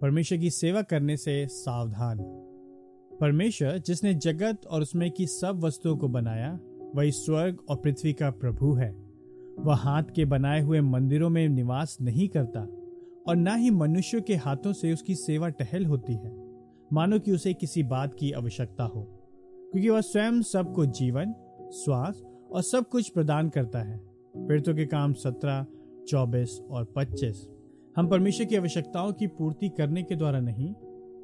परमेश्वर की सेवा करने से सावधान। परमेश्वर जिसने जगत और उसमें की सब वस्तुओं को बनाया, वही स्वर्ग और पृथ्वी का प्रभु है। वह हाथ के बनाए हुए मंदिरों में निवास नहीं करता और ना ही मनुष्यों के हाथों से उसकी सेवा टहल होती है। मानो कि उसे किसी बात की आवश्यकता हो, क्योंकि वह स्वयं सबको जीवन श्वास और सब कुछ प्रदान करता है। पीड़ितों के काम सत्रह, चौबीस और पच्चीस। हम परमेश्वर की आवश्यकताओं की पूर्ति करने के द्वारा नहीं,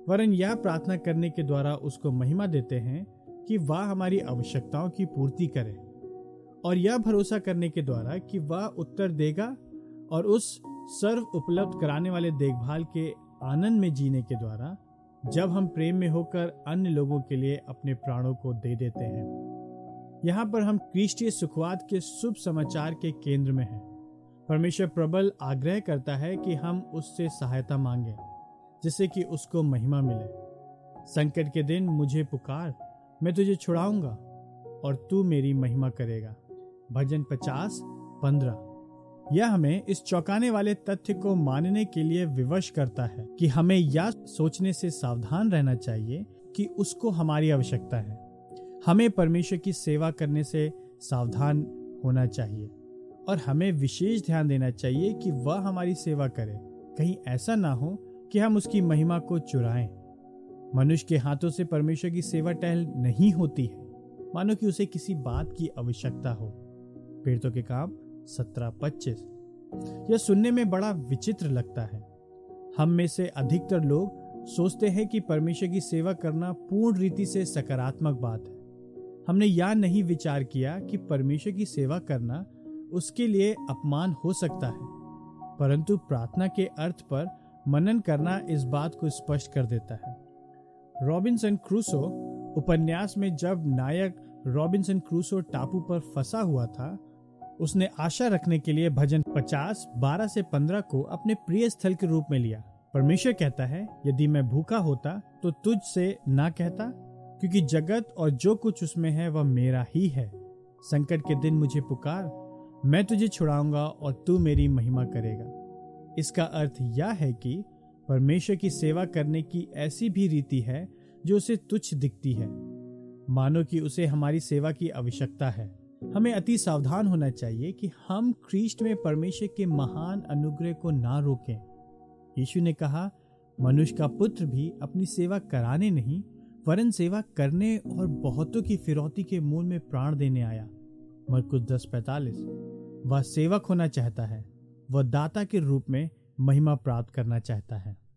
वरन यह प्रार्थना करने के द्वारा उसको महिमा देते हैं कि वह हमारी आवश्यकताओं की पूर्ति करे। और यह भरोसा करने के द्वारा कि वह उत्तर देगा और उस सर्व उपलब्ध कराने वाले देखभाल के आनंद में जीने के द्वारा जब हम प्रेम में होकर अन्य लोगों के लिए अपने प्राणों को दे देते हैं। यहाँ पर हम क्रिस्टीय सुखवाद के शुभ समाचार के केंद्र में हैं। परमेश्वर प्रबल आग्रह करता है कि हम उससे सहायता मांगे, जिससे कि उसको महिमा मिले। संकट के दिन मुझे पुकार, मैं तुझे छुड़ाऊँगा और तू मेरी महिमा करेगा। भजन पचास, पंद्रह। यह हमें इस चौंकाने वाले तथ्य को मानने के लिए विवश करता है कि हमें यह सोचने से सावधान रहना चाहिए कि उसको हमारी आवश्यकता है। हमें परमेश्वर की सेवा करने से सावधान होना चाहिए। और हमें विशेष ध्यान देना चाहिए कि वह हमारी सेवा करे। कहीं ऐसा ना हो कि हम उसकी महिमा को चुराएँ। मनुष्य के हाथों से परमेश्वर की सेवा टहल नहीं होती है। मानो कि उसे किसी बात की आवश्यकता हो। पीड़ितों के काम, सत्रह पच्चीस। यह सुनने में बड़ा विचित्र लगता है। हम में से अधिकतर लोग सोचते हैं कि परमेश्वर की सेवा करना पूर्ण रीति से सकारात्मक बात है। हमने यह नहीं विचार किया कि परमेश्वर की सेवा करना उसके लिए अपमान हो सकता है। परंतु प्रार्थना के अर्थ पर मनन करना इस बात को स्पष्ट कर देता है। रॉबिन्सन क्रूसो उपन्यास में जब नायक रॉबिन्सन क्रूसो टापू पर फंसा हुआ था उसने आशा रखने के लिए भजन 50, 12 से 15 को अपने प्रिय स्थल के रूप में लिया। परमेश्वर कहता है यदि मैं भूखा होता तो तुझ से ना कहता क्योंकि जगत और जो कुछ उसमें है वह मेरा ही है। संकट के दिन मुझे पुकार मैं तुझे छुड़ाऊँगा और तू मेरी महिमा करेगा। इसका अर्थ यह है कि परमेश्वर की सेवा करने की ऐसी भी रीति है जो उसे तुच्छ दिखती है। मानो कि उसे हमारी सेवा की आवश्यकता है। हमें अति सावधान होना चाहिए कि हम ख्रीष्ट में परमेश्वर के महान अनुग्रह को ना रोकें। यीशु ने कहा, मनुष्य का पुत्र भी अपनी सेवा कराने नहीं, वरन सेवा करने और बहुतों की फिरौती के मूल में प्राण देने आया। मरकुस दस पैतालीस। वह सेवक होना चाहता है। वह दाता के रूप में महिमा प्राप्त करना चाहता है।